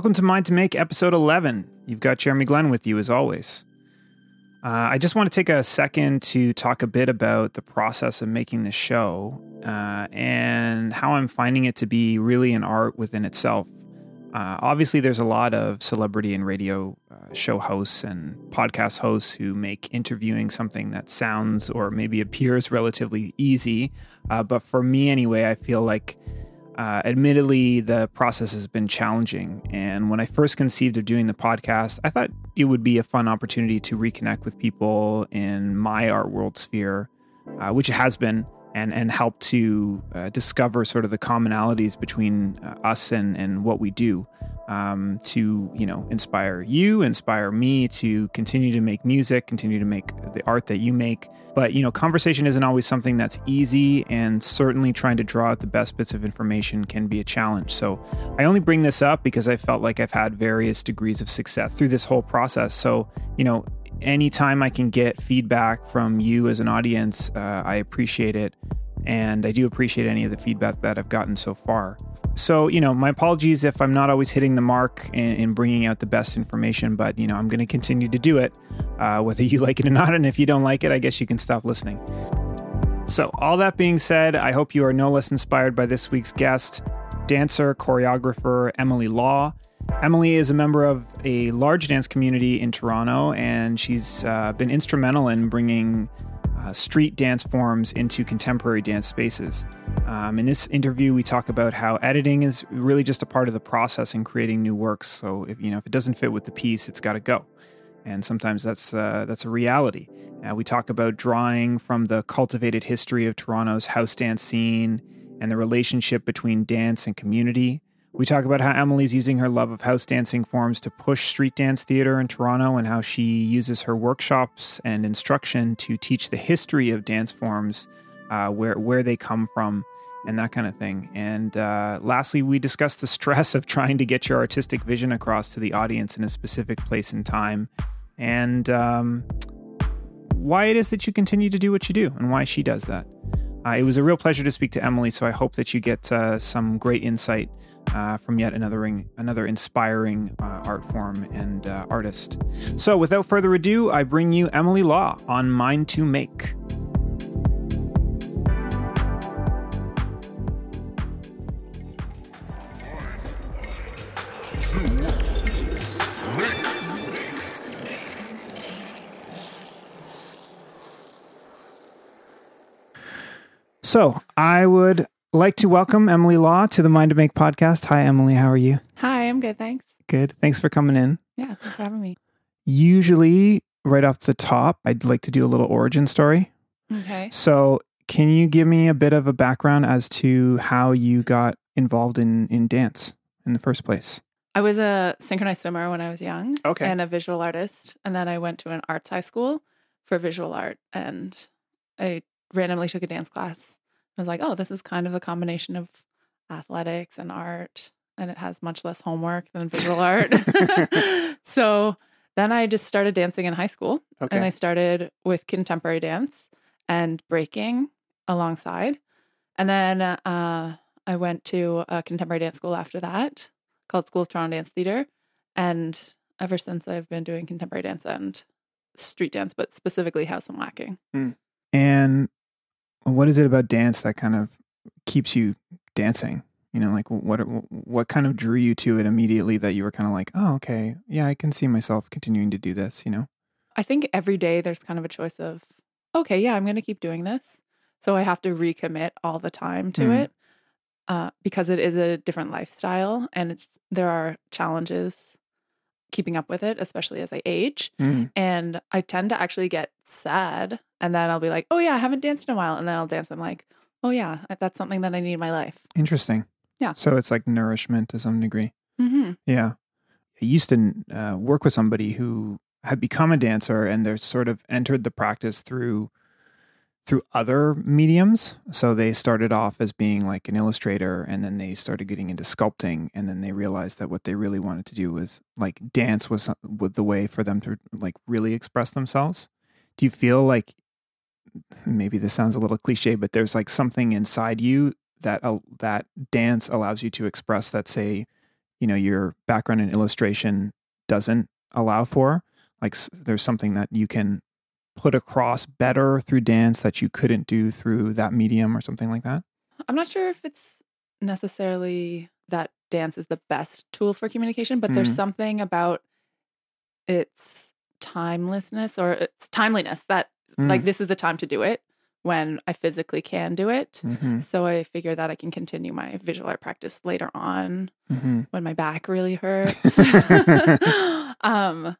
Welcome to Mind to Make, episode 11. You've got Jeremy Glenn with you as always. Uh, I just want to take a second to talk a bit about the process of making this show uh, and how I'm finding it to be really an art within itself. Uh, obviously, there's a lot of celebrity and radio uh, show hosts and podcast hosts who make interviewing something that sounds or maybe appears relatively easy. Uh, but for me, anyway, I feel like uh, admittedly, the process has been challenging. And when I first conceived of doing the podcast, I thought it would be a fun opportunity to reconnect with people in my art world sphere, uh, which it has been, and, and help to uh, discover sort of the commonalities between uh, us and, and what we do um, to you know inspire you, inspire me to continue to make music, continue to make the art that you make. But you know, conversation isn't always something that's easy, and certainly trying to draw out the best bits of information can be a challenge. So I only bring this up because I felt like I've had various degrees of success through this whole process. So you know, anytime I can get feedback from you as an audience, uh, I appreciate it. And I do appreciate any of the feedback that I've gotten so far. So, you know, my apologies if I'm not always hitting the mark in, in bringing out the best information, but, you know, I'm going to continue to do it, uh, whether you like it or not. And if you don't like it, I guess you can stop listening. So, all that being said, I hope you are no less inspired by this week's guest, dancer, choreographer Emily Law. Emily is a member of a large dance community in Toronto, and she's uh, been instrumental in bringing uh, street dance forms into contemporary dance spaces. Um, in this interview, we talk about how editing is really just a part of the process in creating new works. So if you know if it doesn't fit with the piece, it's got to go, and sometimes that's uh, that's a reality. Uh, we talk about drawing from the cultivated history of Toronto's house dance scene and the relationship between dance and community. We talk about how Emily's using her love of house dancing forms to push street dance theater in Toronto and how she uses her workshops and instruction to teach the history of dance forms, uh, where, where they come from, and that kind of thing. And uh, lastly, we discuss the stress of trying to get your artistic vision across to the audience in a specific place and time, and um, why it is that you continue to do what you do and why she does that. Uh, it was a real pleasure to speak to Emily, so I hope that you get uh, some great insight uh, from yet another another inspiring uh, art form and uh, artist. So, without further ado, I bring you Emily Law on Mind to Make. So, I would like to welcome Emily Law to the Mind to Make podcast. Hi, Emily. How are you? Hi, I'm good. Thanks. Good. Thanks for coming in. Yeah, thanks for having me. Usually, right off the top, I'd like to do a little origin story. Okay. So, can you give me a bit of a background as to how you got involved in, in dance in the first place? I was a synchronized swimmer when I was young. Okay. And a visual artist. And then I went to an arts high school for visual art. And I randomly took a dance class was like, oh, this is kind of a combination of athletics and art, and it has much less homework than visual art. so then I just started dancing in high school, okay. and I started with contemporary dance and breaking alongside. And then uh, I went to a contemporary dance school after that called School of Toronto Dance Theatre. And ever since I've been doing contemporary dance and street dance, but specifically house and whacking. Mm. And what is it about dance that kind of keeps you dancing? You know, like what what kind of drew you to it immediately that you were kind of like, oh, okay, yeah, I can see myself continuing to do this. You know, I think every day there's kind of a choice of, okay, yeah, I'm going to keep doing this, so I have to recommit all the time to mm. it uh, because it is a different lifestyle and it's there are challenges keeping up with it, especially as I age, mm. and I tend to actually get sad and then I'll be like, oh yeah, I haven't danced in a while. And then I'll dance. I'm like, oh yeah, that's something that I need in my life. Interesting. Yeah. So it's like nourishment to some degree. Mm-hmm. Yeah. I used to uh, work with somebody who had become a dancer and they're sort of entered the practice through through other mediums. So they started off as being like an illustrator and then they started getting into sculpting and then they realized that what they really wanted to do was like dance was with the way for them to like really express themselves. Do you feel like maybe this sounds a little cliche but there's like something inside you that uh, that dance allows you to express that say you know your background in illustration doesn't allow for like there's something that you can put across better through dance that you couldn't do through that medium or something like that? I'm not sure if it's necessarily that dance is the best tool for communication, but mm. there's something about its timelessness or its timeliness that mm. like this is the time to do it when I physically can do it. Mm-hmm. So I figure that I can continue my visual art practice later on mm-hmm. when my back really hurts. um,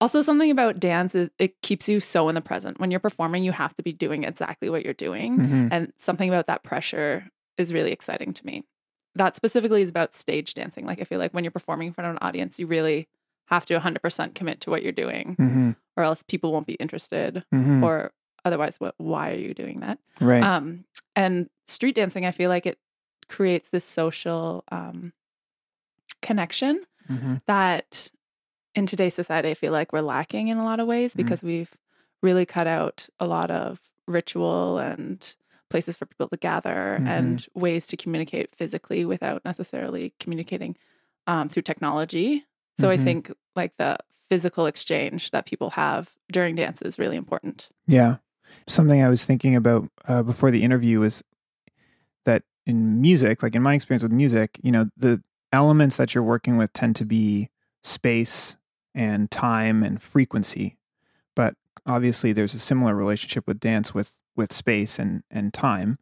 also, something about dance is it keeps you so in the present. When you're performing, you have to be doing exactly what you're doing. Mm-hmm. And something about that pressure is really exciting to me. That specifically is about stage dancing. Like, I feel like when you're performing in front of an audience, you really have to 100% commit to what you're doing, mm-hmm. Or else people won't be interested. Mm-hmm. Or otherwise, what? Why are you doing that? Right. Um, and street dancing, I feel like it creates this social um, connection mm-hmm. that in today's society, I feel like we're lacking in a lot of ways mm-hmm. because mm. we've really cut out a lot of ritual and places for people to gather mm-hmm. and ways to communicate physically without necessarily communicating um, through technology. So mm-hmm. I think like the physical exchange that people have during dance is really important. Yeah. Something I was thinking about uh, before the interview was that in music, like in my experience with music, you know, the elements that you're working with tend to be space and time and frequency. But obviously, there's a similar relationship with dance with with space and and time.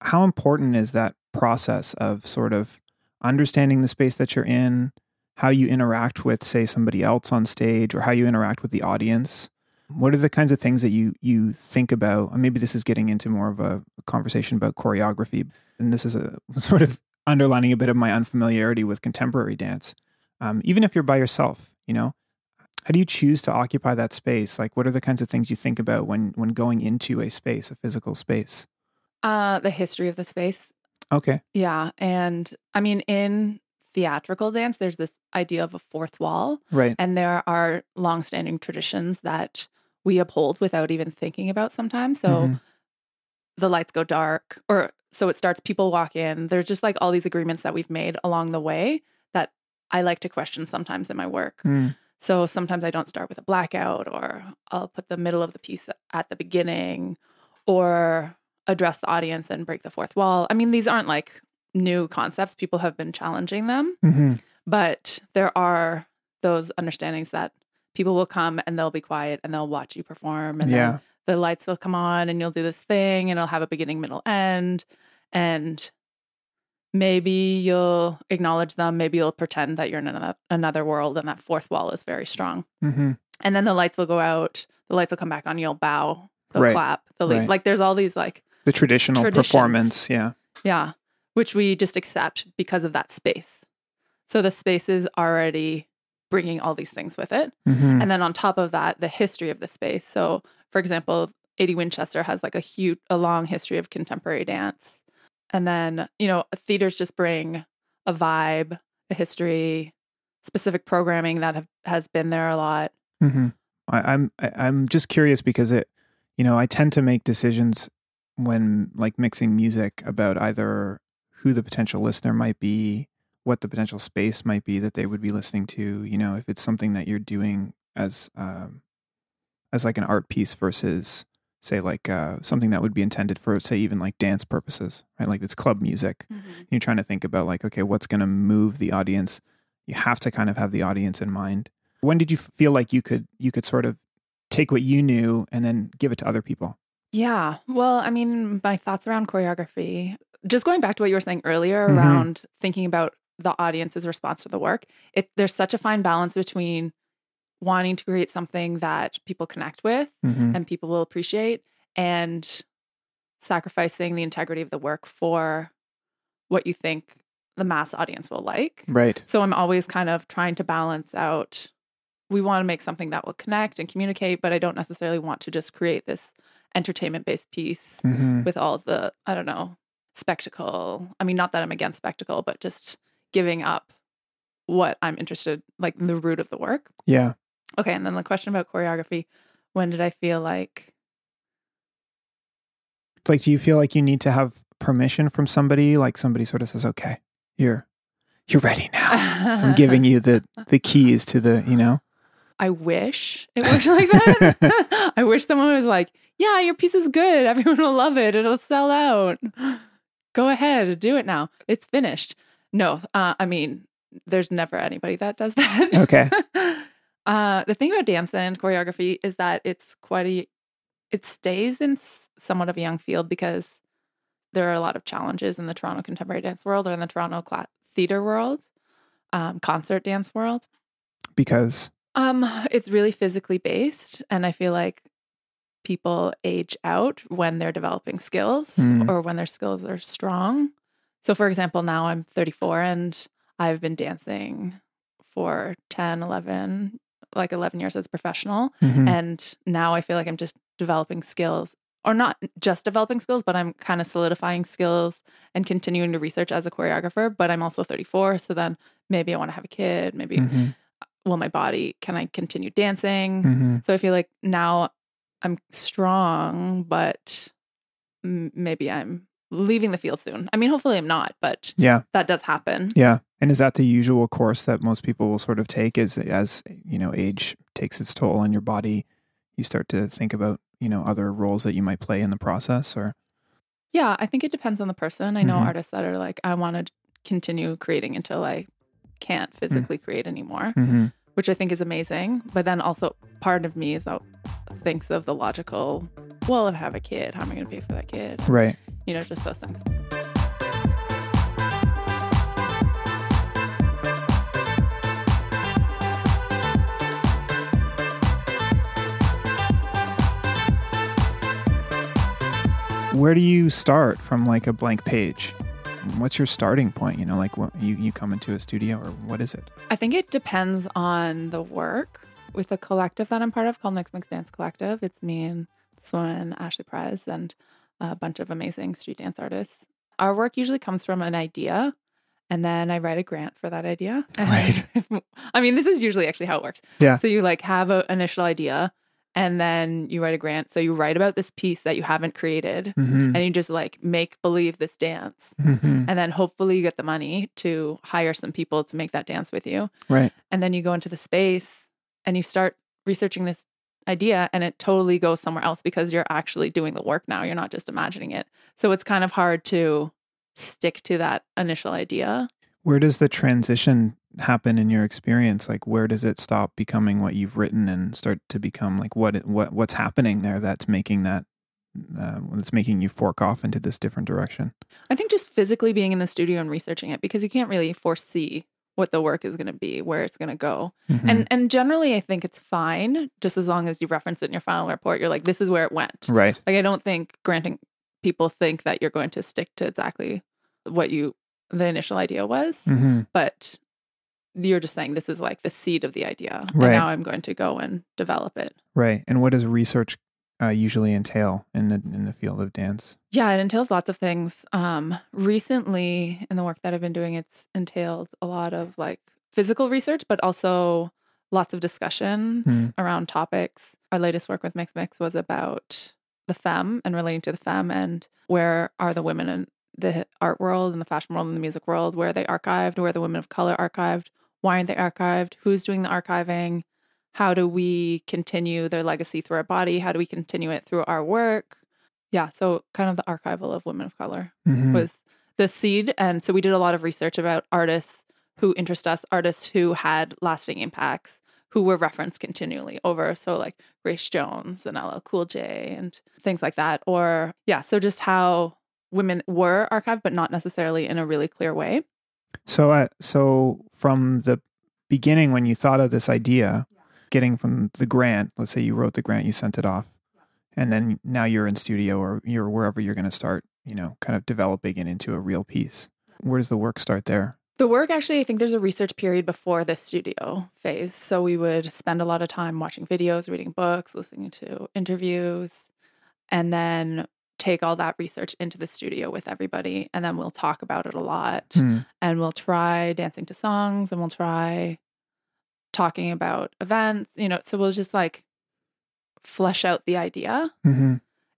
How important is that process of sort of understanding the space that you're in, how you interact with, say, somebody else on stage, or how you interact with the audience? What are the kinds of things that you you think about? maybe this is getting into more of a conversation about choreography, and this is a sort of underlining a bit of my unfamiliarity with contemporary dance. Um, even if you're by yourself, you know, how do you choose to occupy that space? Like, what are the kinds of things you think about when when going into a space, a physical space? Uh, the history of the space. Okay. Yeah, and I mean, in theatrical dance, there's this idea of a fourth wall, right? And there are long-standing traditions that we uphold without even thinking about sometimes. So mm-hmm. the lights go dark, or so it starts. People walk in. There's just like all these agreements that we've made along the way that I like to question sometimes in my work. Mm. So sometimes I don't start with a blackout, or I'll put the middle of the piece at the beginning, or address the audience and break the fourth wall. I mean, these aren't like new concepts, people have been challenging them, mm-hmm. but there are those understandings that people will come and they'll be quiet and they'll watch you perform, and yeah. then the lights will come on and you'll do this thing, and it'll have a beginning, middle, end. And maybe you'll acknowledge them maybe you'll pretend that you're in another, another world and that fourth wall is very strong mm-hmm. and then the lights will go out the lights will come back on you'll bow they'll right. clap they'll right. like there's all these like the traditional performance yeah yeah which we just accept because of that space so the space is already bringing all these things with it mm-hmm. and then on top of that the history of the space so for example 80 Winchester has like a huge a long history of contemporary dance and then, you know, theaters just bring a vibe, a history, specific programming that have, has been there a lot. Mm-hmm. I, I'm I'm just curious because it, you know, I tend to make decisions when like mixing music about either who the potential listener might be, what the potential space might be that they would be listening to. You know, if it's something that you're doing as um, as like an art piece versus say like uh, something that would be intended for say even like dance purposes right? Like it's club music. Mm-hmm. you're trying to think about like okay what's going to move the audience? You have to kind of have the audience in mind. When did you feel like you could you could sort of take what you knew and then give it to other people? Yeah. Well i mean my thoughts around choreography just going back to what you were saying earlier mm-hmm. around thinking about the audience's response to the work it there's such a fine balance between wanting to create something that people connect with mm-hmm. and people will appreciate and sacrificing the integrity of the work for what you think the mass audience will like. Right. So I'm always kind of trying to balance out we want to make something that will connect and communicate, but I don't necessarily want to just create this entertainment based piece Mhm. with all the I don't know spectacle. I mean, not that I'm against spectacle, but just giving up what I'm interested like the root of the work. Yeah. Okay, and then the question about choreography: When did I feel like Like, do you feel like you need to have permission from somebody? Like somebody sort of says, "Okay, you're you're ready now. I'm giving you the the keys to the, you know." I wish it worked like that. I wish someone was like, "Yeah, your piece is good. Everyone will love it. It'll sell out. Go ahead, do it now. It's finished." No, uh, I mean, there's never anybody that does that. Okay. uh, the thing about dance and choreography is that it's quite a. It stays in somewhat of a young field because there are a lot of challenges in the Toronto contemporary dance world or in the Toronto cla- theater world, um, concert dance world. Because Um, it's really physically based, and I feel like people age out when they're developing skills Mm. or when their skills are strong. So, for example, now I'm 34 and I've been dancing for 10, 11, like 11 years as a professional. Mhm. And now I feel like I'm just developing skills, or not just developing skills, but I'm kind of solidifying skills and continuing to research as a choreographer. But I'm also 34. So then maybe I want to have a kid. Maybe Mhm. will my body can i continue dancing Mhm. so i feel like now i'm strong but m- maybe i'm leaving the field soon i mean hopefully i'm not but yeah. that does happen Yeah. And is that the usual course that most people will sort of take as as you know age takes its toll on your body, you start to think about, you know, other roles that you might play in the process or yeah i think it depends on the person i know Mhm. artists that are like i want to continue creating until i can't physically create anymore Mhm. Which i think is amazing but then also part of me is out thinks of the logical well if i have a kid how am i going to pay for that kid Right. you know just those things Where do you start from like a blank page? What's your starting point? You know, like what you, you come into a studio or what is it? I think it depends on the work. With the collective that I'm part of called Mixed Mix Dance Collective, it's me and this woman, Ashley Perez, and a bunch of amazing street dance artists. Our work usually comes from an idea, and then I write a grant for that idea. Right. I mean, this is usually actually how it works. Yeah. So you like have an initial idea, and then you write a grant. So you write about this piece that you haven't created, Mm-hmm. and you just like make believe this dance. Mm-hmm. And then hopefully you get the money to hire some people to make that dance with you Right. and then you go into the space and you start researching this idea and it totally goes somewhere else because you're actually doing the work now you're not just imagining it so it's kind of hard to stick to that initial idea Where does the transition happen in your experience? Like, where does it stop becoming what you've written and start to become like what what what's happening there that's making that uh, that's making you fork off into this different direction? i think just physically being in the studio and researching it because you can't really foresee what the work is going to be where it's going to go Mhm. and and generally i think it's fine just as long as you reference it in your final report you're like this is where it went right, Like I don't think granting people think that you're going to stick to exactly what you the initial idea was, hmm but you're just saying this is like the seed of the idea. Right. And now I'm going to go and develop it. right. And what does research uh, usually entail in the in the field of dance? Yeah, it entails lots of things. Um recently in the work that I've been doing it's entailed a lot of like physical research but also lots of discussions Hmm. around topics. Our latest work with Mix Mix was about the femme and relating to the femme and where are the women in the art world and the fashion world and the music world, where are they archived, where are the women of color archived, why aren't they archived, who's doing the archiving, how do we continue their legacy through our body, how do we continue it through our work. Yeah, so kind of the archival of women of color Mhm. was the seed. And so we did a lot of research about artists who interest us, artists who had lasting impacts, who were referenced continually over. So like Grace Jones and LL Cool J and things like that. Or yeah, so just how women were archived, but not necessarily in a really clear way. So, uh, so from the beginning, when you thought of this idea, getting from the grant, let's say you wrote the grant, you sent it off, and then now you're in studio or you're wherever you're going to start, you know, kind of developing it into a real piece. Where does the work start there? The work actually, I think there's a research period before the studio phase. So we would spend a lot of time watching videos, reading books, listening to interviews. and then take all that research into the studio with everybody and then we'll talk about it a lot Mm. and we'll try dancing to songs and we'll try talking about events you know so we'll just like flesh out the idea hmm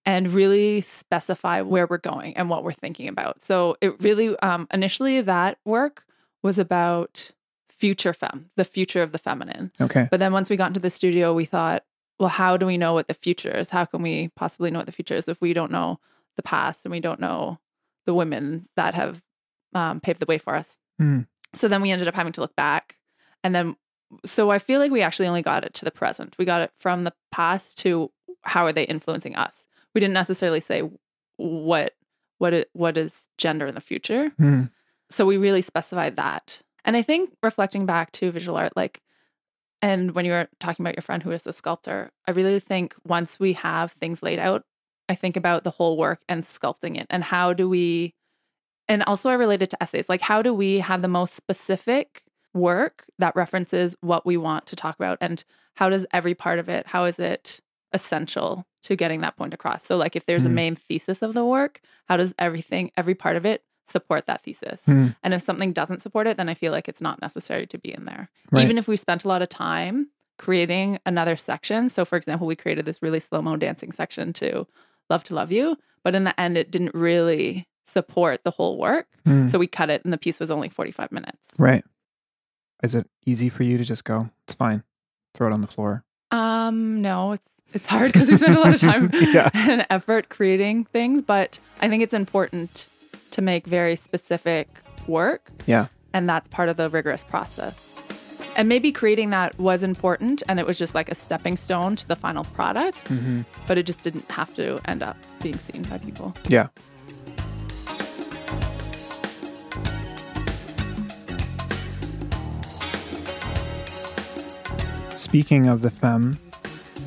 and really specify where we're going and what we're thinking about so it really um initially that work was about future femme the future of the feminine Okay. but then once we got into the studio, we thought, well, how do we know what the future is? How can we possibly know what the future is if we don't know the past and we don't know the women that have um, paved the way for us? Hmm. So then we ended up having to look back. And then, so I feel like we actually only got it to the present. We got it from the past to how are they influencing us? We didn't necessarily say what what it, what is gender in the future. Mm. So we really specified that. And I think reflecting back to visual art, like, and when you were talking about your friend who is a sculptor, I really think once we have things laid out, I think about the whole work and sculpting it and how do we, and also I related to essays, like, how do we have the most specific work that references what we want to talk about? And how does every part of it, how is it essential to getting that point across? So, like, if there's a Mm. main thesis of the work, how does everything, every part of it support that thesis? Mm. And if something doesn't support it, then I feel like it's not necessary to be in there. Right. Even if we spent a lot of time creating another section. So, for example, we created this really slow mo dancing section to Love to Love You, but in the end, it didn't really support the whole work. Mm. So we cut it, and the piece was only 45 minutes. Right. Is it easy for you to just go? It's fine. Throw it on the floor. Um, no, it's it's hard because we spend a lot of time Yeah. and effort creating things, but I think it's important to make very specific work. Yeah. And that's part of the rigorous process. And maybe creating that was important and it was just like a stepping stone to the final product, Mm-hmm. but it just didn't have to end up being seen by people. Yeah. Speaking of the femme,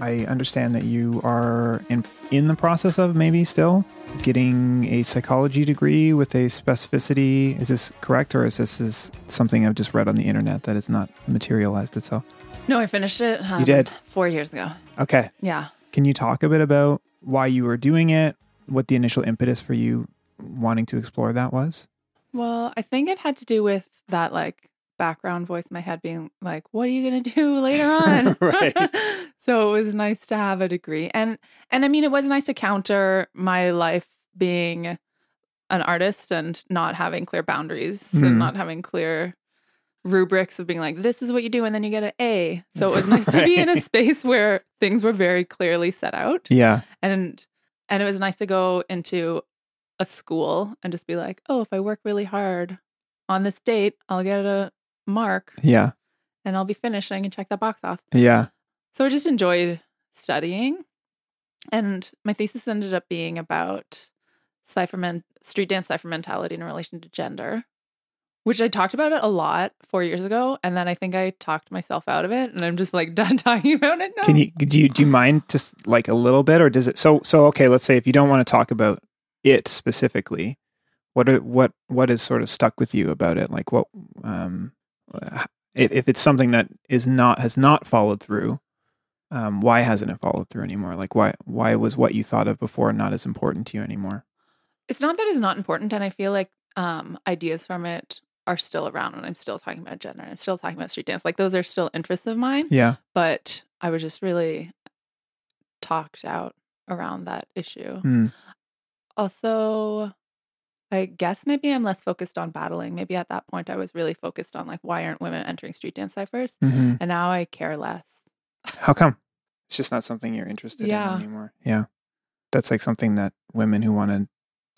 I understand that you are in in the process of maybe still getting a psychology degree with a specificity. Is this correct, or is this is something I've just read on the internet that has not materialized itself? No, I finished it. um, did? Four years ago. Okay, Yeah. can you talk a bit about why you were doing it? What the initial impetus for you wanting to explore that was? Well, I think it had to do with that like background voice in my head being like, "What are you going to do later on?" Right. so it was nice to have a degree, and and I mean, it was nice to counter my life being an artist and not having clear boundaries Mm. and not having clear rubrics of being like, "This is what you do," and then you get an A. So it was nice to be in a space where things were very clearly set out Yeah. and and it was nice to go into a school and just be like oh if i work really hard on this date i'll get a mark Yeah. and i'll be finished and i can check that box off Yeah. So i just enjoyed studying and my thesis ended up being about cipherman street dance cipher mentality in relation to gender which i talked about it a lot four years ago and then i think i talked myself out of it and i'm just like done talking about it now Can you do you do you mind just like a little bit or does it so so okay, let's say if you don't want to talk about it specifically, what are, what what is sort of stuck with you about it? Like what um if, if it's something that is not has not followed through, um why hasn't it followed through anymore? Like why why was what you thought of before not as important to you anymore? it's not that it's not important and i feel like um ideas from it are still around and i'm still talking about gender and i'm still talking about street dance like those are still interests of mine Yeah. but i was just really talked out around that issue Mm. also i guess maybe i'm less focused on battling maybe at that point i was really focused on like why aren't women entering street dance ciphers hmm and now i care less How come? It's just not something you're interested Yeah. in anymore. Yeah. That's like something that women who want to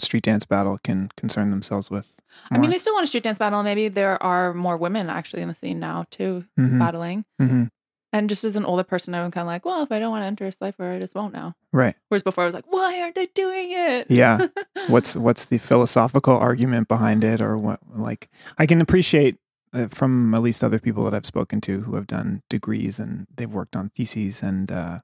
street dance battle can concern themselves with. i mean i still want a street dance battle maybe there are more women actually in the scene now too hmm battling hmm And just as an older person, I'm kind of like, well, if I don't want to enter a cipher, I just won't now. Right. Whereas before, I was like, why aren't I doing it? Yeah. what's what's the philosophical argument behind it or what like i can appreciate uh, from at least other people that i've spoken to who have done degrees and they've worked on theses and uh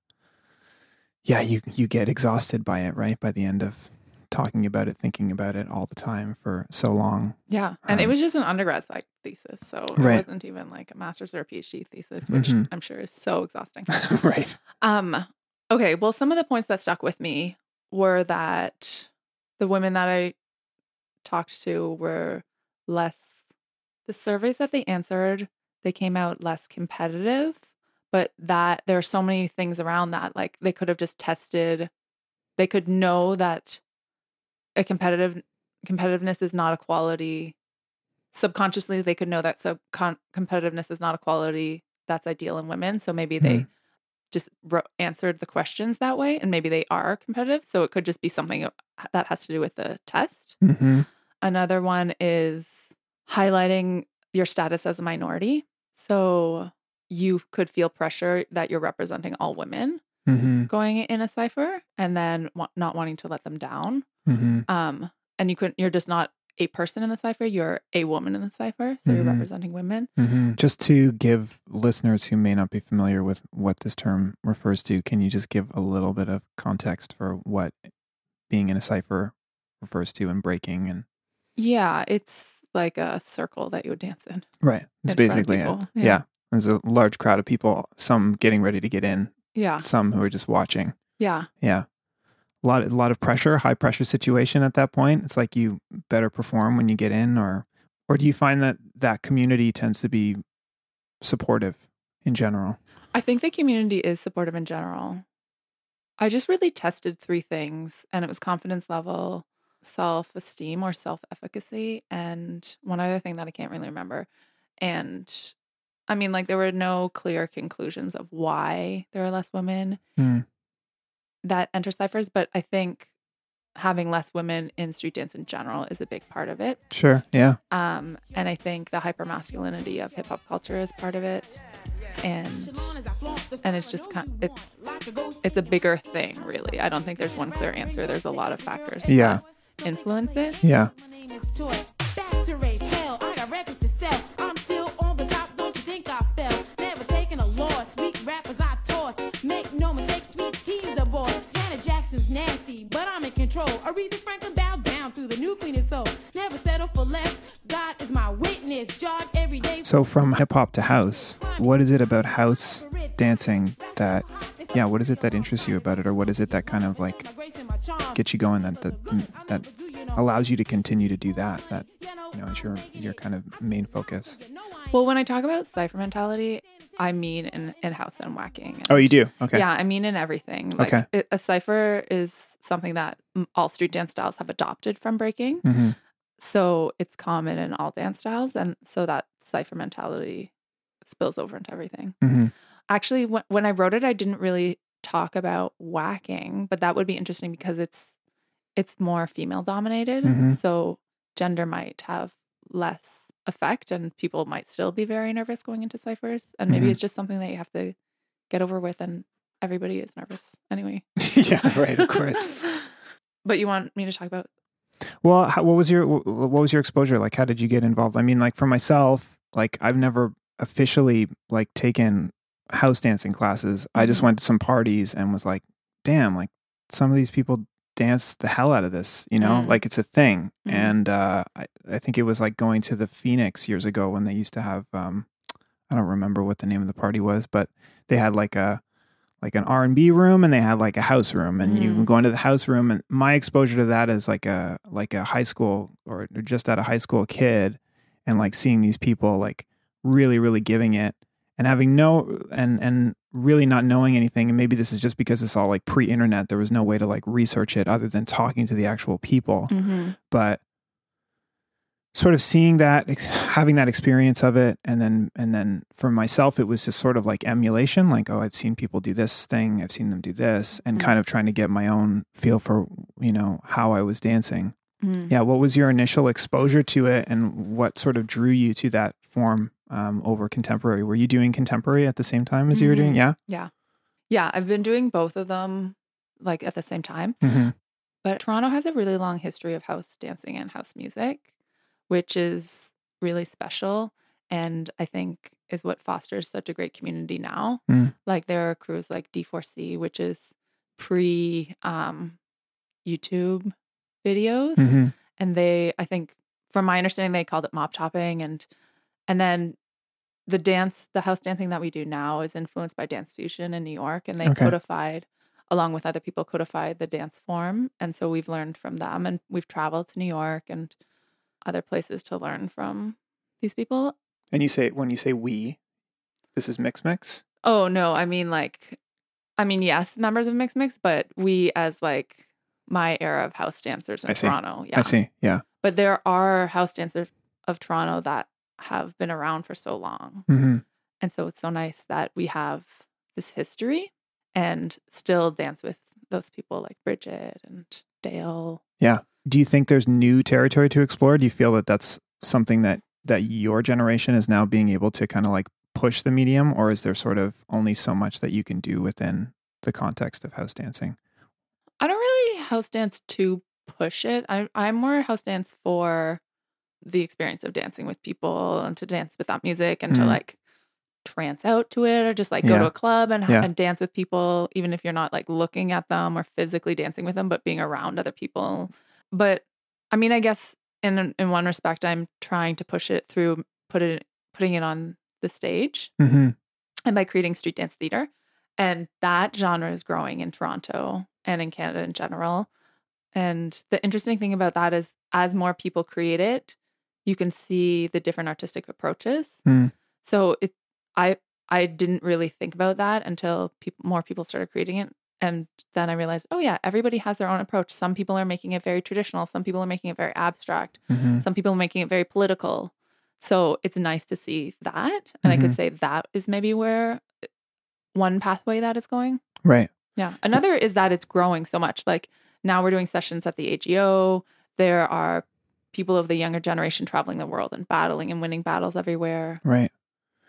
yeah you you get exhausted by it right by the end of talking about it thinking about it all the time for so long yeah. And it Um, was just an undergrad psych thesis. So it Right. wasn't even like a master's or a PhD thesis, which Mhm. I'm sure is so exhausting. right um, okay. Well, some of the points that stuck with me were that the women that I talked to were less the surveys that they answered, they came out less competitive, but that there are so many things around that like they could have just tested they could know that a competitive competitiveness is not a quality subconsciously they could know that sub competitiveness is not a quality that's ideal in women so maybe they Mhm. just wrote, answered the questions that way and maybe they are competitive so it could just be something that has to do with the test hmm another one is highlighting your status as a minority so you could feel pressure that you're representing all women hmm going in a cipher and then wa- not wanting to let them down hmm um and you couldn't you're just not a person in the cipher you're a woman in the cipher so you're Mhm. representing women. Hmm Just to give listeners who may not be familiar with what this term refers to, can you just give a little bit of context for what being in a cipher refers to and breaking and yeah it's like a circle that you would dance in right? It's basically it. Yeah. yeah. There's a large crowd of people, some getting ready to get in, yeah some who are just watching. yeah Yeah. A lot, a lot of pressure, high pressure situation at that point. It's like you better perform when you get in, or, or do you find that that community tends to be supportive in general? i think the community is supportive in general i just really tested three things and it was confidence level self-esteem or self-efficacy and one other thing that i can't really remember and i mean like there were no clear conclusions of why there are less women Hmm. that enter ciphers but i think having less women in street dance in general is a big part of it Sure. Yeah. um, and i think the hypermasculinity of hip-hop culture is part of it and and it's just kind it's it's a bigger thing really i don't think there's one clear answer there's a lot of factors Yeah. that influence it Yeah. Janet Jackson's nasty, but I'm in control. Aretha Franklin bowed down to the new queen of soul. Never settle for less. God is my witness. Jog every day. So from hip hop to house, what is it about house dancing that, yeah, what is it that interests you about it, or what is it that kind of like gets you going that that mm, that allows you to continue to do that? That you know is your your kind of main focus. well when i talk about cipher mentality i mean in, in house and whacking Oh, you do. Okay. Yeah, I mean in everything. Like Okay. it, a cipher is something that all street dance styles have adopted from breaking. hmm So it's common in all dance styles and so that cipher mentality spills over into everything. hmm Actually, when, when I wrote it, I didn't really talk about whacking, but that would be interesting because it's it's more female dominated. Mhm. So gender might have less effect and people might still be very nervous going into ciphers. And maybe Mhm. it's just something that you have to get over with and everybody is nervous anyway. yeah. Right. Of course. but you want me to talk about Well, how, what was your what was your exposure like? How did you get involved? I mean, like for myself, like I've never officially like taken house dancing classes. I just Mhm. went to some parties and was like, "Damn, like some of these people dance the hell out of this." You know, Mm. like it's a thing. Mhm. And uh, I I think it was like going to the Phoenix years ago when they used to have um, I don't remember what the name of the party was, but they had like a like an R and B room and they had like a house room and you Mhm. go into the house room and my exposure to that as like a like a high school or just at a high school kid and like seeing these people like really really giving it and having no and and really not knowing anything and maybe this is just because it's all like pre-internet there was no way to like research it other than talking to the actual people but sort of seeing that having that experience of it and then and then for myself it was just sort of like emulation like oh i've seen people do this thing i've seen them do this and Mhm. kind of trying to get my own feel for you know how i was dancing Mhm. yeah what was your initial exposure to it and what sort of drew you to that form um, over contemporary were you doing contemporary at the same time as you were doing Mhm. yeah Yeah. Yeah. I've been doing both of them like at the same time. mm-hmm. But Toronto has a really long history of house dancing and house music, which is really special. And I think is what fosters such a great community now. Mm. Like there are crews like D4C, which is pre um, YouTube videos. Mm-hmm. and they i think from my understanding they called it mop topping and and then the dance the house dancing that we do now is influenced by dance fusion in new york and they Okay. codified along with other people, codified the dance form. And so we've learned from them and we've traveled to New York and other places to learn from these people. And you say when you say we, this is Mix Mix. Oh, no. I mean, like, I mean, yes, members of Mix Mix, but we as like my era of house dancers in. Toronto. Yeah. I see. Yeah. But there are house dancers of Toronto that have been around for so long. hmm And so it's so nice that we have this history and still dance with those people like Bridget and Dale. Yeah. Do you think there's new territory to explore? Do you feel that that's something that that your generation is now being able to kind of like push the medium, or is there sort of only so much that you can do within the context of house dancing? I don't really house dance to push it. I, I'm more house dance for the experience of dancing with people and to dance with that music and to Mhm. like trance out to it or just like go Yeah. to a club and, Yeah. and dance with people, even if you're not like looking at them or physically dancing with them, but being around other people. But I mean, I guess in in one respect, I'm trying to push it through put it putting it on the stage Mm-hmm. and by creating street dance theater. And that genre is growing in Toronto and in Canada in general. And the interesting thing about that is, as more people create it, you can see the different artistic approaches. Hmm. So it, I, I didn't really think about that until people, more people started creating it, and then I realized, oh yeah, everybody has their own approach. Some people are making it very traditional. Some people are making it very abstract. Mm-hmm. Some people are making it very political. So it's nice to see that. And I could say that is maybe where uh, one pathway that is going. Right. Yeah. Another is that it's growing so much. Like now we're doing sessions at the AGO. There are people of the younger generation traveling the world and battling and winning battles everywhere. Right.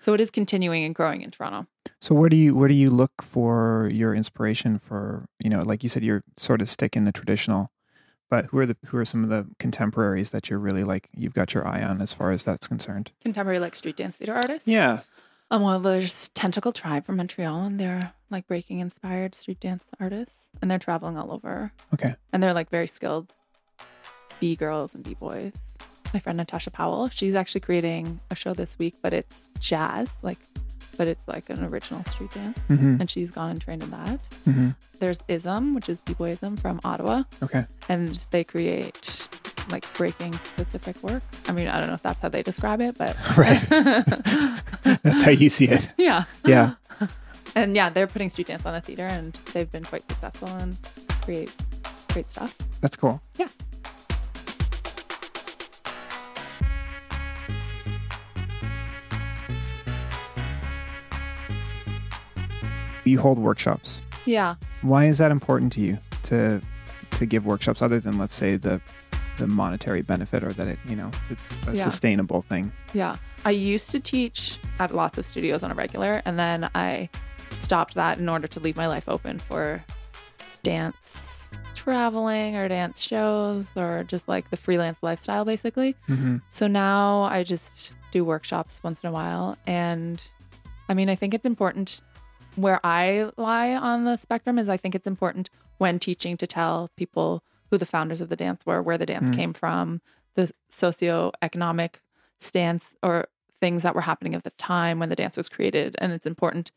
So it is continuing and growing in Toronto. So where do you where do you look for your inspiration for you know like you said you're sort of sticking the traditional, but who are the who are some of the contemporaries that you're really like you've got your eye on as far as that's concerned? Contemporary like street dance theater artists. Yeah. Um, well, there's Tentacle Tribe from Montreal, and they're like breaking inspired street dance artists, and they're traveling all over. Okay. and they're like very skilled B girls and B boys. My friend Natasha Powell, she's actually creating a show this week, but it's jazz, like, but it's like an original street dance, Mm-hmm. and she's gone and trained in that. Mm-hmm. There's Ism, which is B boyism from Ottawa, Okay. and they create like breaking specific work. I mean, I don't know if that's how they describe it, but Right. That's how you see it. yeah, Yeah. and yeah, they're putting street dance on the theater, and they've been quite successful and create great stuff. That's cool. Yeah. You hold workshops. Yeah. Why is that important to you to to give workshops other than let's say the the monetary benefit or that it you know it's a Yeah. sustainable thing? Yeah. I used to teach at lots of studios on a regular, and then I stopped that in order to leave my life open for dance traveling or dance shows or just like the freelance lifestyle, basically. Mm-hmm. So now I just do workshops once in a while. And I mean, I think it's important where I lie on the spectrum is I think it's important when teaching to tell people who the founders of the dance were, where the dance Mm. came from, the socioeconomic stance or things that were happening at the time when the dance was created. And it's important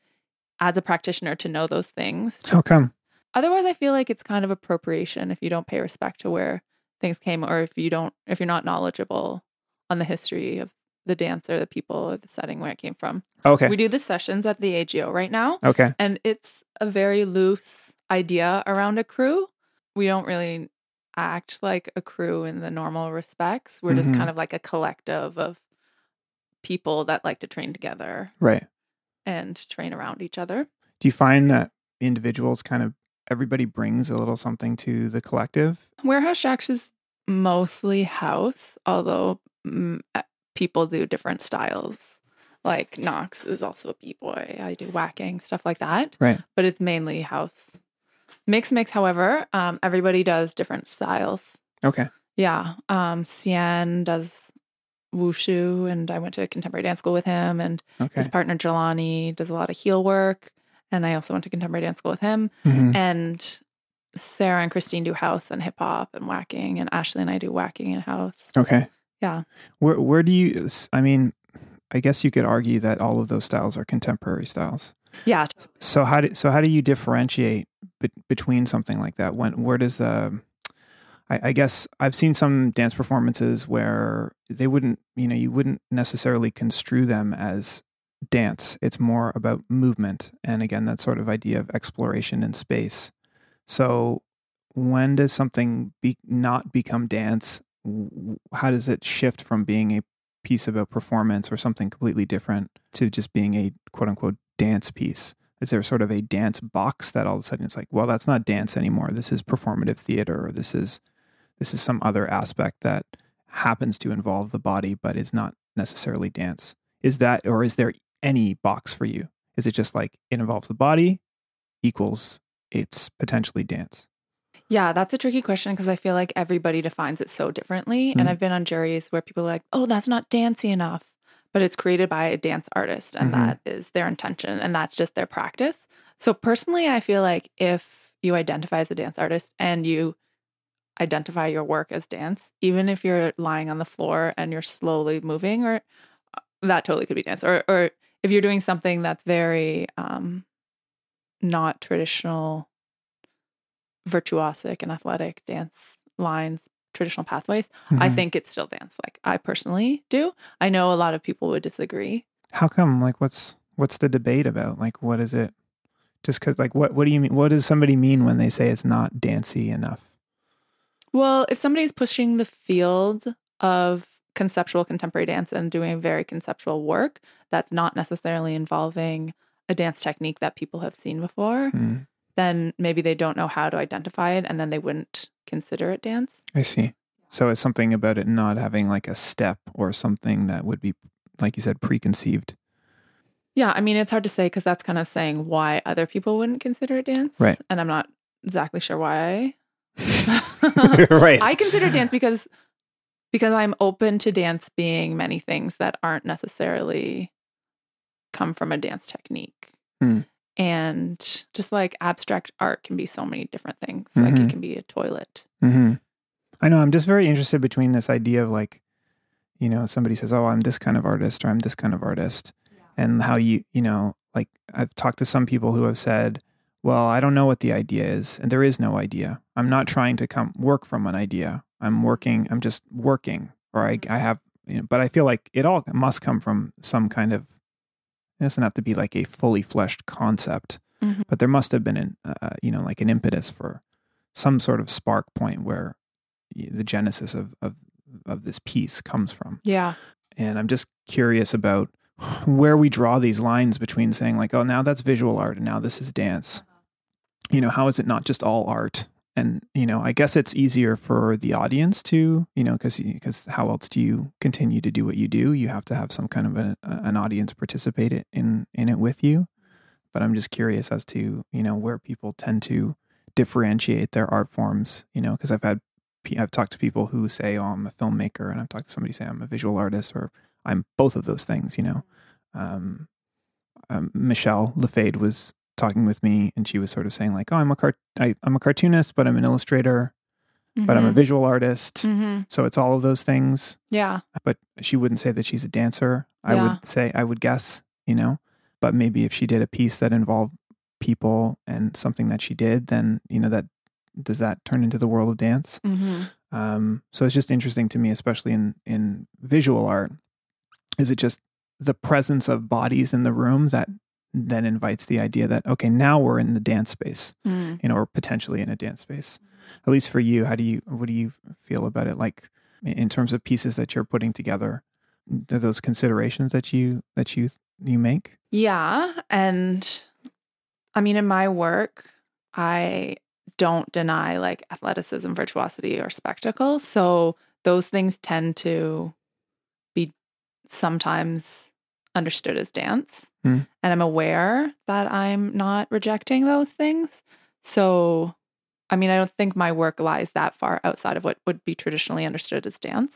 as a practitioner to know those things. How come? Otherwise, I feel like it's kind of appropriation if you don't pay respect to where things came or if you don't, if you're not knowledgeable on the history of the dance or the people or the setting where it came from. Okay. We do the sessions at the AGO right now, okay. and it's a very loose idea around a crew. We don't really act like a crew in the normal respects. We're just Mhm. kind of like a collective of people that like to train together Right. and train around each other. Do you find that individuals kind of everybody brings a little something to the collective? Warehouse Shacks is mostly house, although mm, people do different styles. Like Knox is also a b boy. I do whacking stuff like that. Right. But it's mainly house. Mix mix, however, um, everybody does different styles. Okay. Yeah. Um, Cien does wushu, and I went to contemporary dance school with him, and Okay. his partner Jelani does a lot of heel work, and I also went to contemporary dance school with him Mhm. and Sarah and Christine do house and hip hop and whacking, and Ashley and I do whacking and house. Okay. Yeah. Where where do you? I mean, I guess you could argue that all of those styles are contemporary styles. Yeah, So how do so how do you differentiate be- between something like that? When where does the I, I guess I've seen some dance performances where they wouldn't, you know, you wouldn't necessarily construe them as dance. It's more about movement, and again, that sort of idea of exploration in space. So, when does something be not become dance? How does it shift from being a piece of a performance or something completely different to just being a quote unquote dance piece? Is there sort of a dance box that all of a sudden it's like, well, that's not dance anymore. This is performative theater, or this is this is some other aspect that happens to involve the body but is not necessarily dance. Is that or is there any box for you? Is it just like it involves the body equals it's potentially dance? Yeah, that's a tricky question because I feel like everybody defines it so differently. Mhm. And I've been on juries where people are like, oh, that's not dancey enough. But it's created by a dance artist and Mhm. that is their intention and that's just their practice. So personally, I feel like if you identify as a dance artist and you identify your work as dance, even if you're lying on the floor and you're slowly moving, or uh, that totally could be dance. Or, or if you're doing something that's very um, not traditional virtuosic and athletic dance lines, traditional pathways, I Mhm. think it's still dance. Like I personally do. I know a lot of people would disagree. How come? Like, what's what's the debate about? Like, what is it? Just because, like, what what do you mean? What does somebody mean when they say it's not dancey enough? Well, if somebody's pushing the field of conceptual contemporary dance and doing very conceptual work that's not necessarily involving a dance technique that people have seen before, Hmm, then maybe they don't know how to identify it and then they wouldn't consider it dance. I see. So it's something about it not having like a step or something that would be, like you said, preconceived. Yeah, I mean, it's hard to say because that's kind of saying why other people wouldn't consider it dance. Right. And I'm not exactly sure why. right. I consider dance because because I'm open to dance being many things that aren't necessarily come from a dance technique. Hmm. And just like abstract art can be so many different things. Like Mhm. it can be a toilet. hmm I know. I'm just very interested between this idea of like, you know, somebody says, "Oh, I'm this kind of artist," or "I'm this kind of artist," and how you, you know, like I've talked to some people who have said, "Well, I don't know what the idea is, and there is no idea. I'm not trying to come work from an idea. I'm working. I'm just working, or I, I have, you know, but I feel like it all must come from some kind of. It doesn't have to be like a fully fleshed concept, Mhm. but there must have been an, uh, you know, like an impetus for some sort of spark point where the genesis of, of of this piece comes from. Yeah. And I'm just curious about where we draw these lines between saying like, oh, now that's visual art and now this is dance. You know, how is it not just all art? And you know, I guess it's easier for the audience to, you know, because because how else do you continue to do what you do? You have to have some kind of a, an audience participate in in it with you. But I'm just curious as to you know where people tend to differentiate their art forms. You know, because I've had I've talked to people who say, "Oh, I'm a filmmaker," and I've talked to somebody say, "I'm a visual artist," or "I'm both of those things." You know, um, um, Michelle Lefade was talking with me, and she was sort of saying, like, "Oh, I'm a cart- I, I'm a cartoonist, but I'm an illustrator, but I'm a visual artist." hmm So it's all of those things. Yeah. But she wouldn't say that she's a dancer. I Yeah. would say, I would guess, you know. But maybe if she did a piece that involved people and something that she did, then you know that does that turn into the world of dance? hmm Um, so it's just interesting to me, especially in in visual art. Is it just the presence of bodies in the room that then invites the idea that okay, now we're in the dance space, mm you know, or potentially in a dance space. At least for you, how do you what do you feel about it? Like in- in terms of pieces that you're putting together, those considerations that you that you you make? Yeah. And I mean, in my work, I don't deny like athleticism, virtuosity, or spectacle. So those things tend to be sometimes understood as dance. Hmm. And I'm aware that I'm not rejecting those things. So, I mean, I don't think my work lies that far outside of what would be traditionally understood as dance.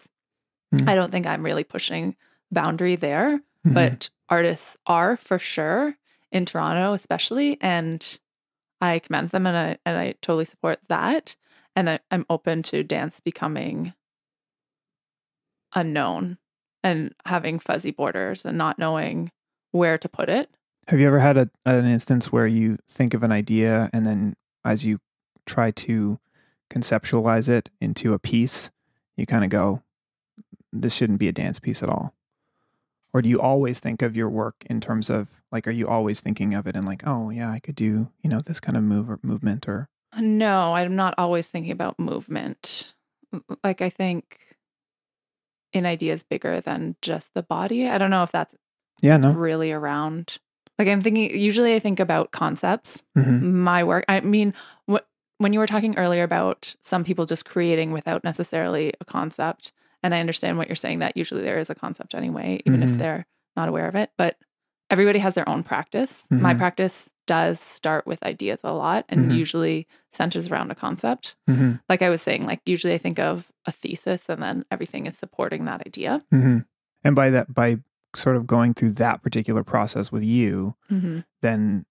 Hmm. I don't think I'm really pushing boundary there Mhm. but artists are for sure in Toronto, especially, and I commend them and I and I totally support that. And I, I'm open to dance becoming unknown and having fuzzy borders and not knowing where to put it. Have you ever had a, an instance where you think of an idea and then as you try to conceptualize it into a piece, you kind of go, this shouldn't be a dance piece at all? Or do you always think of your work in terms of like, are you always thinking of it and like, oh yeah, I could do, you know, this kind of move or movement or uh, No, I'm not always thinking about movement. Like I think an idea is bigger than just the body. I don't know if that's yeah, no. really around. Like I'm thinking usually I think about concepts. hmm My work. I mean, wh- when you were talking earlier about some people just creating without necessarily a concept, and I understand what you're saying that usually there is a concept anyway, even Mhm. if they're not aware of it. But everybody has their own practice. My Mhm. practice does start with ideas a lot and Mhm. usually centers around a concept. hmm Like I was saying, like usually I think of a thesis and then everything is supporting that idea. hmm And by that, by sort of going through that particular process with you, Mm-hmm. then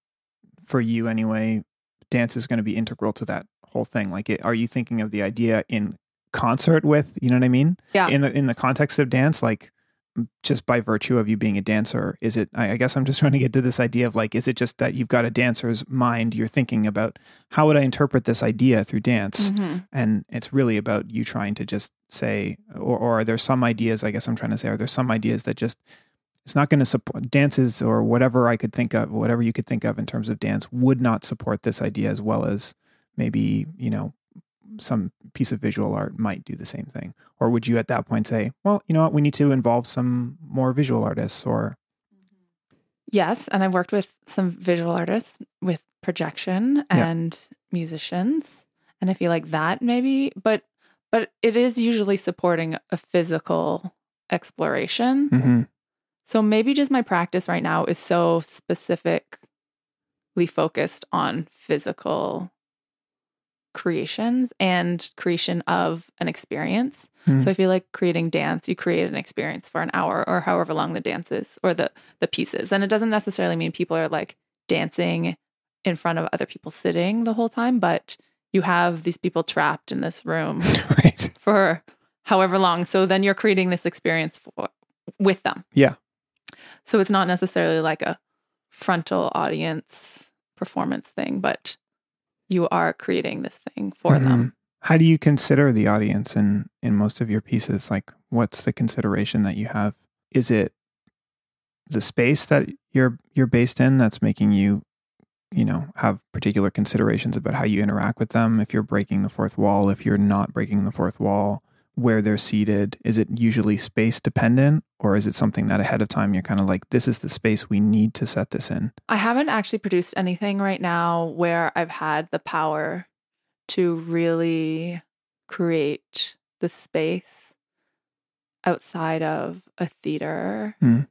for you anyway, dance is going to be integral to that whole thing. Like, it, are you thinking of the idea in concert with, you know what I mean? Yeah. In the in the context of dance, like just by virtue of you being a dancer, is it? I, I guess I'm just trying to get to this idea of like, is it just that you've got a dancer's mind? You're thinking about how would I interpret this idea through dance, Mm-hmm. and it's really about you trying to just say, or, or are there some ideas? I guess I'm trying to say, are there some ideas that just it's not going to support dances or whatever I could think of, whatever you could think of in terms of dance would not support this idea as well as maybe, you know, some piece of visual art might do the same thing. Or would you at that point say, well, you know what, we need to involve some more visual artists or, Yes, and I've worked with some visual artists with projection Yeah. and musicians, and I feel like that maybe, but but it is usually supporting a physical exploration. Mhm. So maybe just my practice right now is so specifically focused on physical creations and creation of an experience. Mhm. So I feel like creating dance, you create an experience for an hour or however long the dance is or the the pieces. And it doesn't necessarily mean people are like dancing in front of other people sitting the whole time, but you have these people trapped in this room right. for however long. So then you're creating this experience for, with them. Yeah. So it's not necessarily like a frontal audience performance thing, but you are creating this thing for them. Mhm. How do you consider the audience in in most of your pieces? Like, what's the consideration that you have? Is it the space that you're you're based in that's making you, you know, have particular considerations about how you interact with them? If you're breaking the fourth wall, if you're not breaking the fourth wall, where they're seated, is it usually space dependent, or is it something that ahead of time you're kind of like, this is the space we need to set this in? I haven't actually produced anything right now where I've had the power to really create the space outside of a theater. Mm.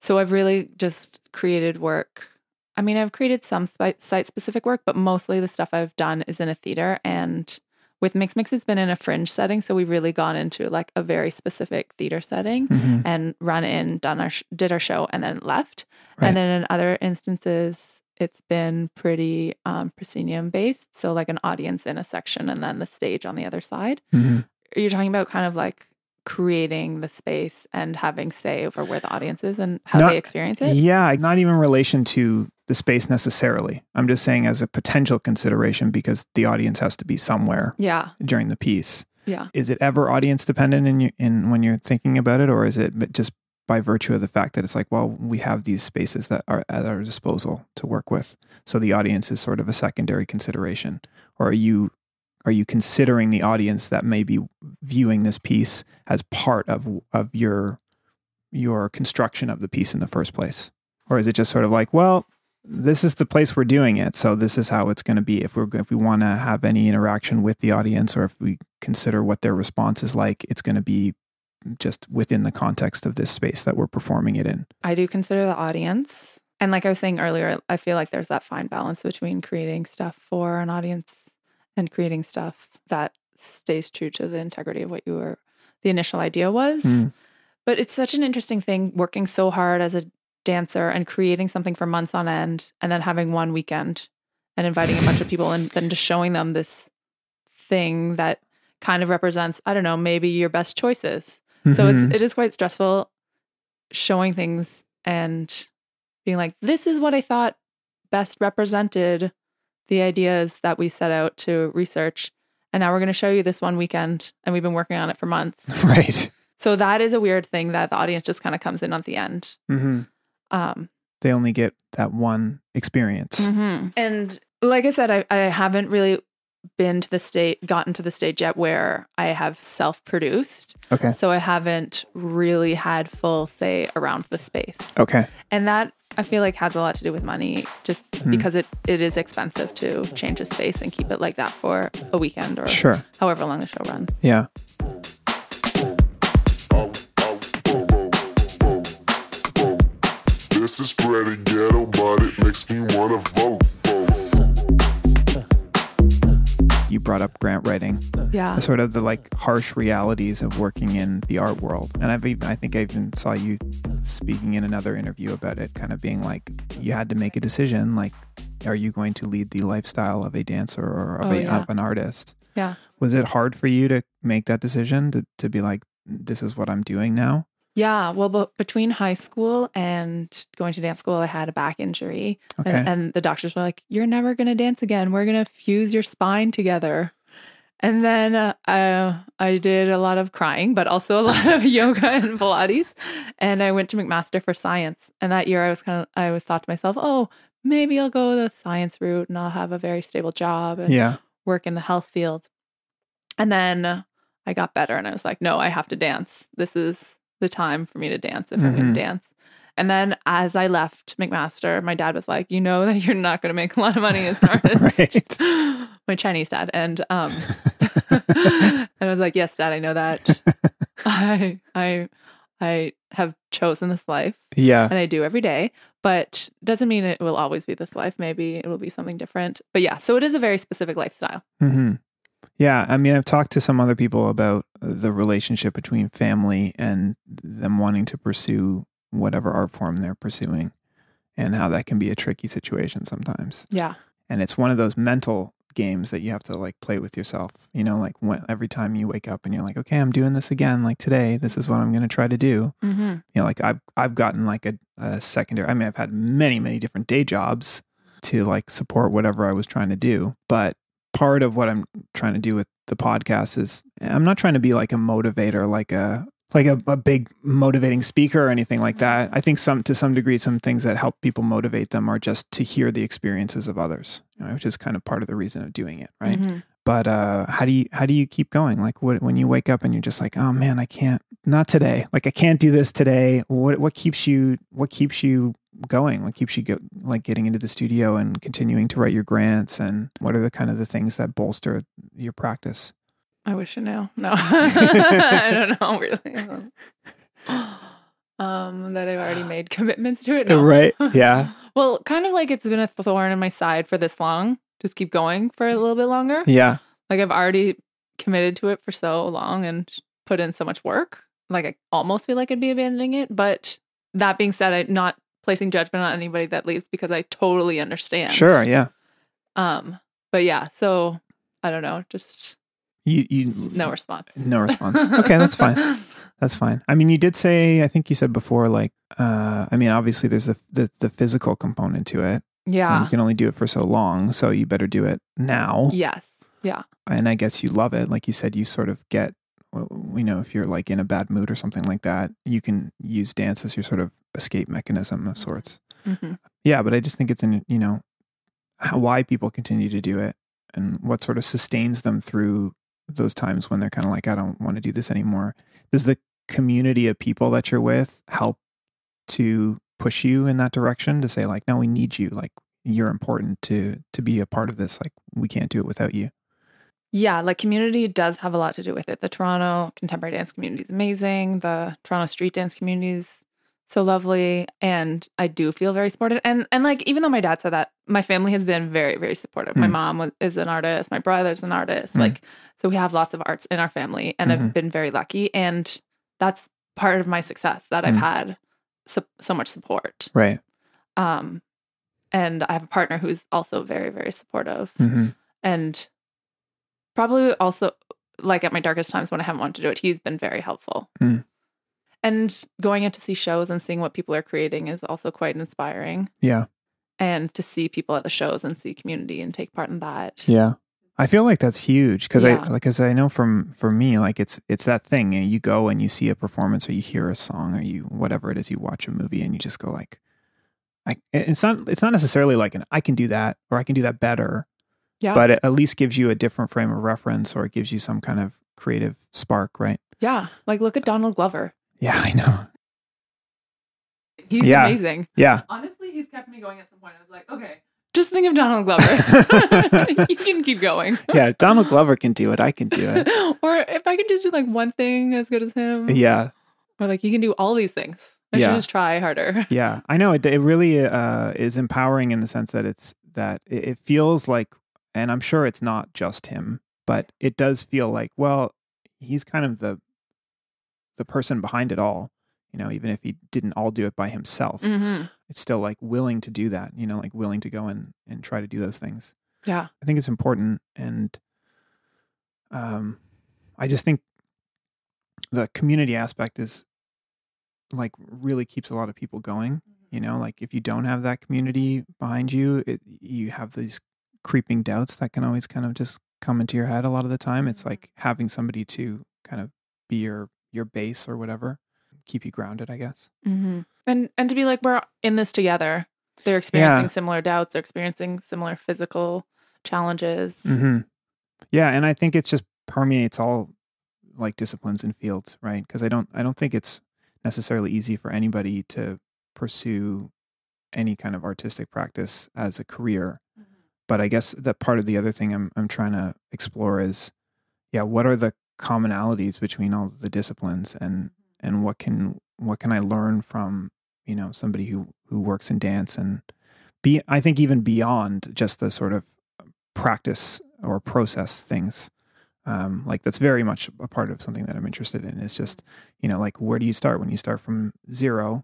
So I've really just created work. I mean, I've created some site specific work, but mostly the stuff I've done is in a theater. And with Mix Mix, it's been in a fringe setting. So we've really gone into like a very specific theater setting Mhm. and run in, done our sh- did our show, and then left. Right. And then in other instances, it's been pretty um, proscenium based. So like an audience in a section and then the stage on the other side. Mhm. You're talking about kind of like creating the space and having say over where the audience is and how Not- they experience it. Yeah, not even in relation to the space necessarily. I'm just saying as a potential consideration because the audience has to be somewhere Yeah. during the piece. Yeah. Is it ever audience dependent in you, in when you're thinking about it, or is it just by virtue of the fact that it's like, well, we have these spaces that are at our disposal to work with, so the audience is sort of a secondary consideration, or are you are you considering the audience that may be viewing this piece as part of of your your construction of the piece in the first place, or is it just sort of like, well, this is the place we're doing it, so this is how it's going to be. If we're if we want to have any interaction with the audience, or if we consider what their response is like, it's going to be just within the context of this space that we're performing it in. I do consider the audience. And like I was saying earlier, I feel like there's that fine balance between creating stuff for an audience and creating stuff that stays true to the integrity of what you were the initial idea was. Mm. But it's such an interesting thing working so hard as a dancer and creating something for months on end and then having one weekend and inviting a bunch of people and then just showing them this thing that kind of represents, I don't know, maybe your best choices. So Mhm. it's it is quite stressful showing things and being like, this is what I thought best represented the ideas that we set out to research. And now we're going to show you this one weekend. And we've been working on it for months. Right. So that is a weird thing that the audience just kind of comes in at the end. hmm Um, They only get that one experience. mhm. And like I said, I, I haven't really been to the state, gotten to the stage yet where I have self produced. Okay. So I haven't really had full say around the space. Okay. And that I feel like has a lot to do with money, just Hmm. because it, it is expensive to change a space and keep it like that for a weekend or Sure. however long the show runs. Yeah. This is pretty ghetto, but it makes me wanna vote. vote. You brought up grant writing. Yeah. sort of the like harsh realities of working in the art world. And I've even, I think I even saw you speaking in another interview about it, kind of being like you had to make a decision, like, are you going to lead the lifestyle of a dancer or of, Oh, a, yeah. of an artist? Yeah. Was it hard for you to make that decision to, to be like, this is what I'm doing now? Yeah. Well, but between high school and going to dance school, I had a back injury. Okay. And, and the doctors were like, You're never going to dance again. We're going to fuse your spine together. And then uh, I, I did a lot of crying, but also a lot of yoga and Pilates. And I went to McMaster for science. And that year I was kind of, I was thought to myself, oh, maybe I'll go the science route and I'll have a very stable job and yeah. work in the health field. And then I got better and I was like, no, I have to dance. This is the time for me to dance if I'm going to dance. And then as I left McMaster, my dad was like, you know that you're not going to make a lot of money as an artist. my Chinese dad. And um and I was like, yes, dad, I know that. I I I have chosen this life Yeah. and I do every day, but doesn't mean it will always be this life. Maybe it will be something different. But yeah, so it is a very specific lifestyle. hmm Yeah, I mean, I've talked to some other people about the relationship between family and them wanting to pursue whatever art form they're pursuing, and how that can be a tricky situation sometimes. Yeah. And it's one of those mental games that you have to like play with yourself. You know, like when, every time you wake up and you're like, okay, I'm doing this again. Like today, this is what I'm going to try to do. Mm-hmm. You know, like I've I've gotten like a, a secondary. I mean, I've had many many different day jobs to like support whatever I was trying to do. But part of what I'm trying to do with the podcast is I'm not trying to be like a motivator, like a like a, a big motivating speaker or anything like that. I think some to some degree, some things that help people motivate them are just to hear the experiences of others, you know, which is kind of part of the reason of doing it, right? Mm-hmm. but uh how do you how do you keep going like what, when you wake up and you're just like oh man i can't not today like i can't do this today what what keeps you what keeps you going what keeps you go, like getting into the studio and continuing to write your grants and what are the kind of the things that bolster your practice I wish I knew. No, I don't know really. Um, that I've already made commitments to it. No. right yeah Well, kind of like it's been a thorn in my side for this long. Just keep going for a little bit longer. yeah Like I've already committed to it for so long and put in so much work. Like I almost feel like I'd be abandoning it. But that being said, I'm not placing judgment on anybody that leaves because I totally understand. sure yeah Um, but yeah, so I don't know, just you you no response. no response okay that's fine That's fine. I mean, you did say, I think you said before, like, uh, I mean, obviously there's the, the, the physical component to it. Yeah. You can only do it for so long. So you better do it now. Yes. Yeah. And I guess you love it. Like you said, you sort of get, you know, if you're like in a bad mood or something like that, you can use dance as your sort of escape mechanism of sorts. hmm Yeah. But I just think it's in, you know, how, why people continue to do it and what sort of sustains them through those times when they're kind of like, I don't want to do this anymore. Does the community of people that you're with help to push you in that direction to say like, no, we need you. Like you're important to, to be a part of this. Like we can't do it without you. Yeah, like community does have a lot to do with it. The Toronto contemporary dance community is amazing. The Toronto street dance community is so lovely, and I do feel very supported. And and like even though my dad said that, my family has been very very supportive. My Mm. mom was, is an artist. My brother's an artist. Mm. Like so, we have lots of arts in our family, and Mhm. I've been very lucky. And that's part of my success that I've Mm. had so, so much support. Right. Um, and I have a partner who's also very very supportive hmm and probably also like at my darkest times when I haven't wanted to do it, he's been very helpful. Mm. And going out to see shows and seeing what people are creating is also quite inspiring. Yeah. and to see people at the shows and see community and take part in that. Yeah. I feel like that's huge because Yeah. I like as I know from for me like it's it's that thing you, go and you see a performance or you hear a song or you whatever it is you watch a movie and you just go like I it's not it's not necessarily like an I can do that or I can do that better Yeah. but it at least gives you a different frame of reference or it gives you some kind of creative spark right yeah. Like look at Donald Glover. yeah I know He's Yeah. amazing. yeah Honestly, he's kept me going at some point. I was like, okay, just think of Donald Glover. you can keep going. yeah Donald Glover can do it I can do it or if I could just do like one thing as good as him. yeah Or like you can do all these things. I Yeah. should just try harder. Yeah, I know it. It really uh, is empowering in the sense that it's that it, it feels like, and I'm sure it's not just him, but it does feel like, well, he's kind of the the person behind it all. You know, even if he didn't all do it by himself, hmm it's still like willing to do that. You know, like willing to go and and try to do those things. Yeah. I think it's important, and um, I just think the community aspect is like really keeps a lot of people going. You know, like if you don't have that community behind you, it, you have these creeping doubts that can always kind of just come into your head. A lot of the time, it's like having somebody to kind of be your your base or whatever, keep you grounded. I guess. hmm And and to be like we're in this together. They're experiencing Yeah. similar doubts. They're experiencing similar physical challenges. hmm Yeah, and I think it just permeates all like disciplines and fields, right? Because I don't, I don't think it's necessarily easy for anybody to pursue any kind of artistic practice as a career. But I guess that part of the other thing I'm, I'm trying to explore is, yeah, what are the commonalities between all the disciplines, and and what can what can I learn from you know somebody who who works in dance and be I think even beyond just the sort of practice or process things. Um, like that's very much a part of something that I'm interested in. Is just you know like where do you start when you start from zero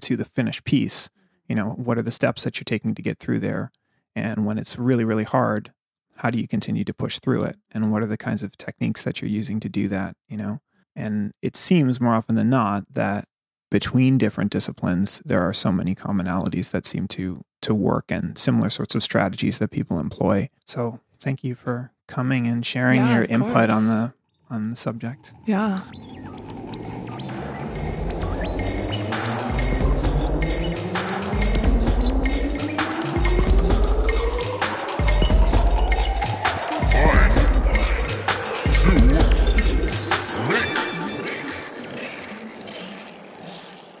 to the finished piece? You know what are the steps that you're taking to get through there, and when it's really really hard, how do you continue to push through it? And what are the kinds of techniques that you're using to do that? You know, and it seems more often than not that between different disciplines there are so many commonalities that seem to to work and similar sorts of strategies that people employ so thank you for coming and sharing Yeah, your input on the on the subject Yeah.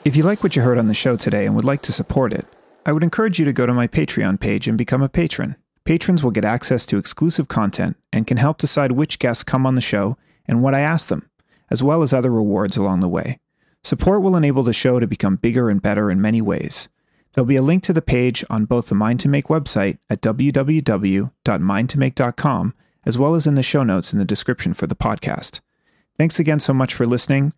If you like what you heard on the show today and would like to support it i would encourage you to go to my patreon page and become a patron patrons will get access to exclusive content and can help decide which guests come on the show and what i ask them as well as other rewards along the way Support will enable the show to become bigger and better in many ways. There'll be a link to the page on both the Mind to Make website at www.mindtomake.com, as well as in the show notes in the description for the podcast. Thanks again so much for listening,